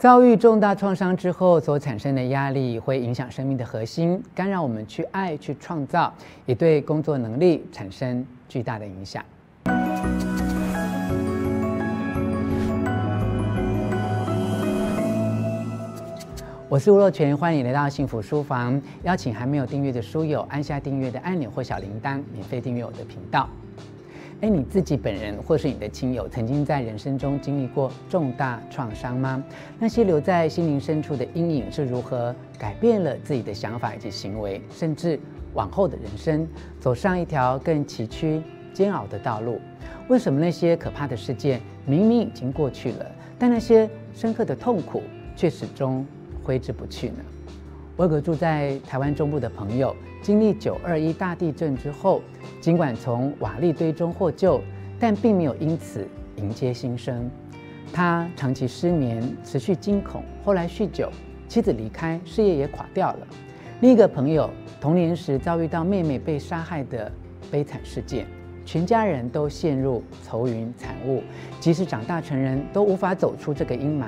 遭遇重大创伤之后所产生的压力，会影响生命的核心，干扰我们去爱、去创造，也对工作能力产生巨大的影响。我是吴若权，欢迎来到幸福书房。邀请还没有订阅的书友按下订阅的按钮或小铃铛，免费订阅我的频道。哎，你自己本人或是你的亲友，曾经在人生中经历过重大创伤吗？那些留在心灵深处的阴影是如何改变了自己的想法以及行为，甚至往后的人生走上一条更崎岖、煎熬的道路？为什么那些可怕的事件明明已经过去了，但那些深刻的痛苦却始终挥之不去呢？我有个住在台湾中部的朋友，经历九二一大地震之后，尽管从瓦砾堆中获救，但并没有因此迎接新生。他长期失眠，持续惊恐，后来酗酒，妻子离开，事业也垮掉了。另一个朋友童年时遭遇到妹妹被杀害的悲惨事件，全家人都陷入愁云惨雾，即使长大成人都无法走出这个阴霾。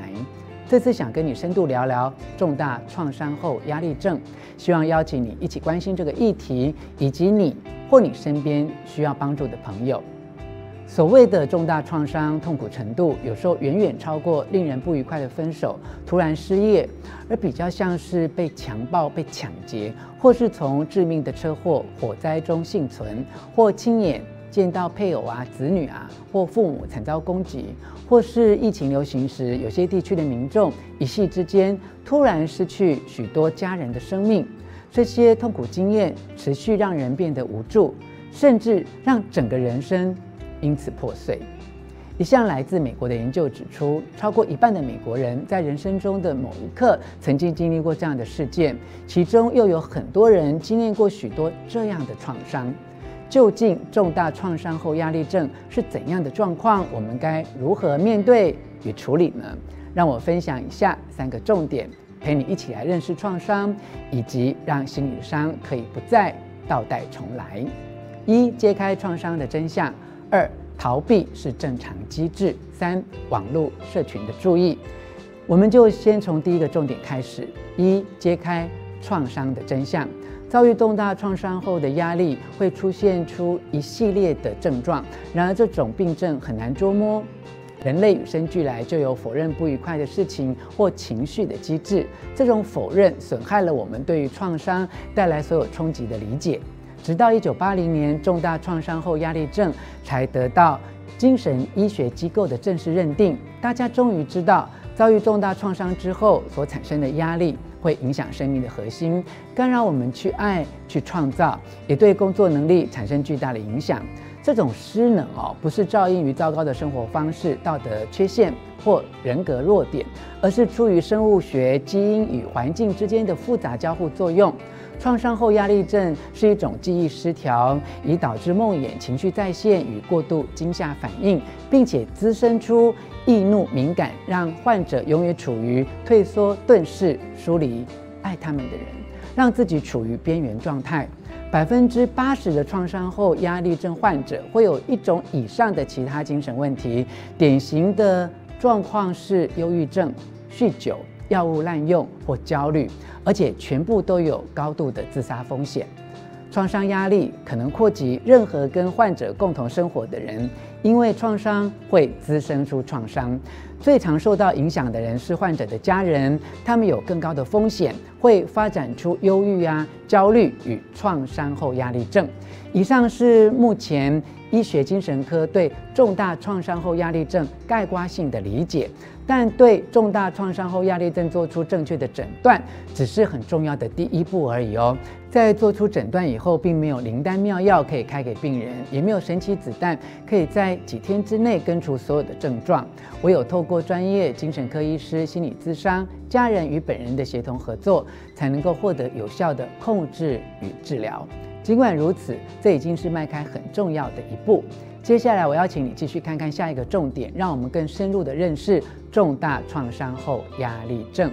这次想跟你深度聊聊重大创伤后压力症，希望邀请你一起关心这个议题，以及你或你身边需要帮助的朋友。所谓的重大创伤痛苦程度，有时候远远超过令人不愉快的分手、突然失业，而比较像是被强暴、被抢劫，或是从致命的车祸、火灾中幸存，或亲眼。见到配偶啊、子女啊或父母惨遭攻击，或是疫情流行时，有些地区的民众一夕之间突然失去许多家人的生命，这些痛苦经验持续让人变得无助，甚至让整个人生因此破碎。一项来自美国的研究指出，超过一半的美国人在人生中的某一刻曾经经历过这样的事件，其中又有很多人经历过许多这样的创伤。究竟重大创伤后压力症是怎样的状况？我们该如何面对与处理呢？让我分享以下三个重点，陪你一起来认识创伤，以及让心理伤可以不再倒带重来。一、揭开创伤的真相；二、逃避是正常机制；三、网络社群的注意。我们就先从第一个重点开始：一、揭开创伤的真相。遭遇重大创伤后的压力会出现出一系列的症状，然而这种病症很难捉摸。人类与生俱来就有否认不愉快的事情或情绪的机制，这种否认损害了我们对于创伤带来所有冲击的理解。直到一九八零年，重大创伤后压力症才得到精神医学机构的正式认定。大家终于知道，遭遇重大创伤之后所产生的压力。会影响生命的核心，干扰我们去爱、去创造，也对工作能力产生巨大的影响。这种失能哦，不是肇因于糟糕的生活方式、道德缺陷或人格弱点，而是出于生物学、基因与环境之间的复杂交互作用。创伤后压力症是一种记忆失调，以导致梦魇、情绪再现与过度惊吓反应，并且滋生出易怒、敏感，让患者永远处于退缩、遁世、疏离爱他们的人，让自己处于边缘状态。百分之八十的创伤后压力症患者会有一种以上的其他精神问题，典型的状况是忧郁症、酗酒。药物滥用或焦虑，而且全部都有高度的自杀风险。创伤压力可能扩及任何跟患者共同生活的人，因为创伤会滋生出创伤。最常受到影响的人是患者的家人，他们有更高的风险会发展出忧郁啊、焦虑与创伤后压力症。以上是目前医学精神科对重大创伤后压力症概括性的理解。但对重大创伤后压力症做出正确的诊断，只是很重要的第一步而已哦。在做出诊断以后，并没有灵丹妙药可以开给病人，也没有神奇子弹可以在几天之内根除所有的症状。唯有透过专业精神科医师、心理咨商、家人与本人的协同合作，才能够获得有效的控制与治疗。尽管如此，这已经是迈开很重要的一步。接下来，我邀请你继续看看下一个重点，让我们更深入地认识重大创伤后压力症。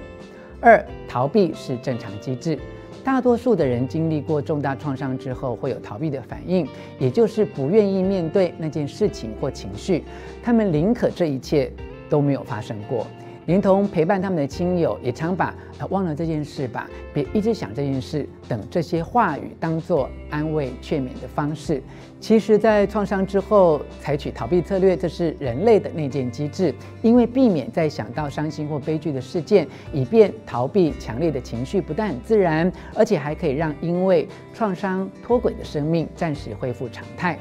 二、逃避是正常机制。大多数的人经历过重大创伤之后，会有逃避的反应，也就是不愿意面对那件事情或情绪。他们宁可这一切都没有发生过，连同陪伴他们的亲友，也常把“忘了这件事吧，别一直想这件事”等这些话语当作安慰劝勉的方式。其实，在创伤之后采取逃避策略，这是人类的内建机制，因为避免再想到伤心或悲剧的事件，以便逃避强烈的情绪，不但很自然，而且还可以让因为创伤脱轨的生命暂时恢复常态。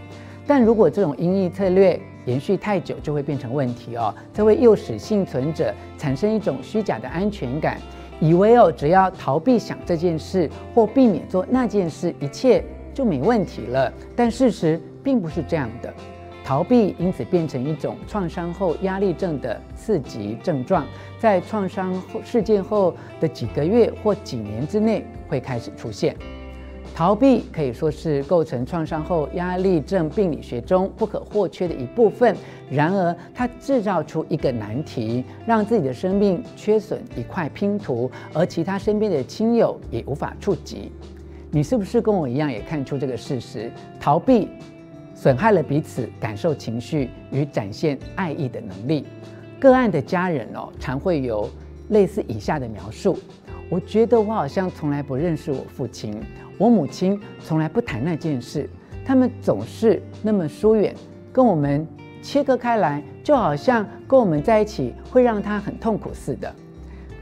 但如果这种因应策略延续太久，就会变成问题哦。这会诱使幸存者产生一种虚假的安全感，以为哦，只要逃避想这件事或避免做那件事，一切就没问题了。但事实并不是这样的，逃避因此变成一种创伤后压力症的次级症状，在创伤后事件后的几个月或几年之内会开始出现。逃避可以说是构成创伤后压力症病理学中不可或缺的一部分。然而，它制造出一个难题，让自己的生命缺损一块拼图，而其他身边的亲友也无法触及。你是不是跟我一样也看出这个事实？逃避损害了彼此感受情绪与展现爱意的能力。个案的家人哦，常会有类似以下的描述：我觉得我好像从来不认识我父亲。我母亲从来不谈那件事，他们总是那么疏远，跟我们切割开来，就好像跟我们在一起会让他很痛苦似的。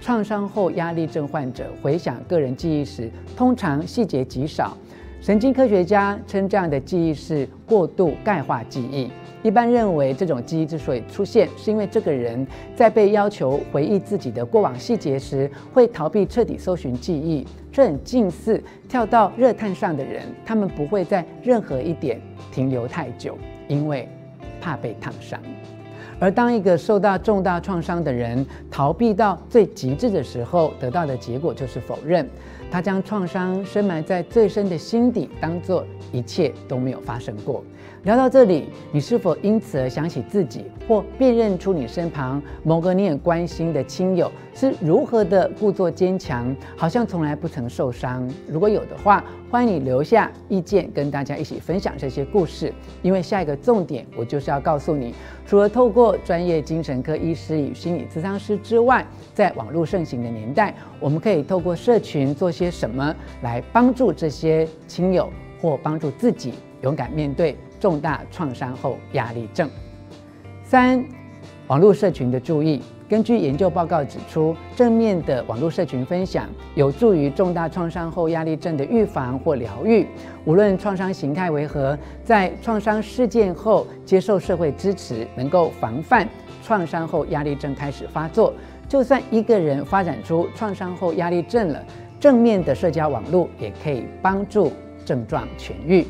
创伤后压力症患者回想个人记忆时，通常细节极少。神经科学家称这样的记忆是过度钙化记忆。一般认为，这种记忆之所以出现，是因为这个人在被要求回忆自己的过往细节时，会逃避彻底搜寻记忆。这很近似跳到热炭上的人，他们不会在任何一点停留太久，因为怕被烫伤。而当一个受到重大创伤的人逃避到最极致的时候，得到的结果就是否认。他将创伤深埋在最深的心底，当作一切都没有发生过。聊到这里，你是否因此而想起自己，或辨认出你身旁某个你很关心的亲友是如何的故作坚强，好像从来不曾受伤？如果有的话，欢迎你留下意见，跟大家一起分享这些故事。因为下一个重点，我就是要告诉你，除了透过专业精神科医师与心理咨商师之外，在网络盛行的年代，我们可以透过社群做些什么来帮助这些亲友，或帮助自己勇敢面对。重大创伤后压力症。三、网络社群的注意。根据研究报告指出，正面的网络社群分享有助于重大创伤后压力症的预防或疗愈。无论创伤形态为何，在创伤事件后接受社会支持，能够防范创伤后压力症开始发作。就算一个人发展出创伤后压力症了，正面的社交网络也可以帮助症状痊愈。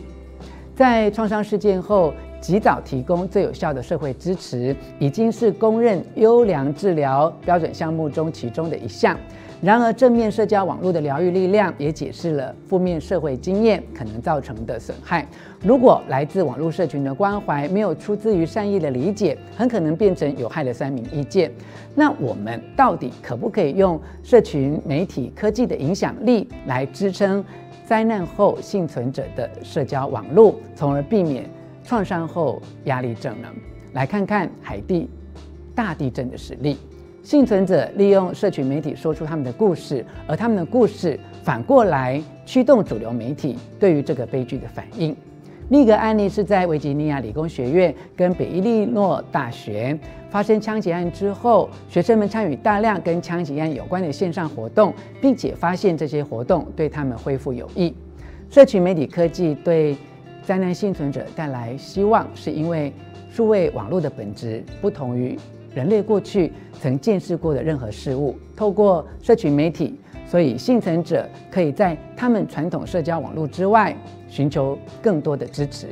在创伤事件后，及早提供最有效的社会支持，已经是公认优良治疗标准项目中其中的一项。然而，正面社交网络的疗愈力量也解释了负面社会经验可能造成的损害。如果来自网络社群的关怀没有出自于善意的理解，很可能变成有害的三民意见。那我们到底可不可以用社群媒体科技的影响力来支撑灾难后幸存者的社交网络，从而避免创伤后压力症呢？来看看海地大地震的实例。幸存者利用社群媒体说出他们的故事，而他们的故事反过来驱动主流媒体对于这个悲剧的反应。另一个案例是在维吉尼亚理工学院跟北伊利诺大学发生枪击案之后，学生们参与大量跟枪击案有关的线上活动，并且发现这些活动对他们恢复有益。社群媒体科技对灾难幸存者带来希望，是因为数位网络的本质不同于人类过去曾见识过的任何事物。透过社群媒体，所以幸存者可以在他们传统社交网络之外。寻求更多的支持，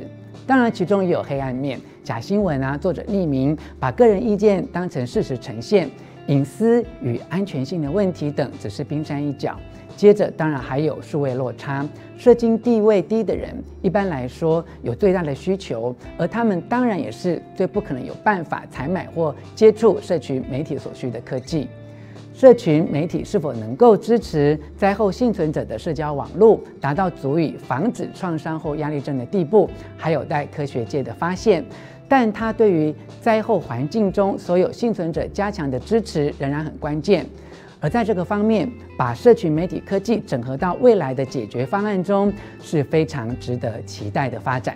当然其中也有黑暗面，假新闻啊，作者匿名，把个人意见当成事实呈现，隐私与安全性的问题等只是冰山一角。接着，当然还有数位落差，社经地位低的人，一般来说有最大的需求，而他们当然也是最不可能有办法采买或接触社群媒体所需的科技。社群媒体是否能够支持灾后幸存者的社交网络，达到足以防止创伤后压力症的地步，还有待科学界的发现。但它对于灾后环境中所有幸存者加强的支持仍然很关键。而在这个方面，把社群媒体科技整合到未来的解决方案中，是非常值得期待的发展。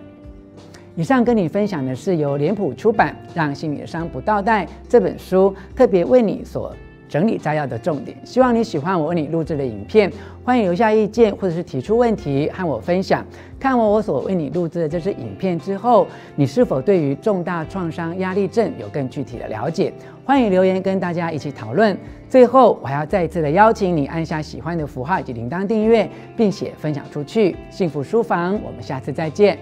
以上跟你分享的是由脸谱出版《让心理伤不倒带》这本书特别为你所整理摘要的重点。希望你喜欢我为你录制的影片，欢迎留下意见或者是提出问题和我分享。看完我所为你录制的这支影片之后，你是否对于重大创伤压力症有更具体的了解？欢迎留言跟大家一起讨论。最后，我还要再一次的邀请你按下喜欢的符号以及铃铛订阅，并且分享出去。幸福书房，我们下次再见。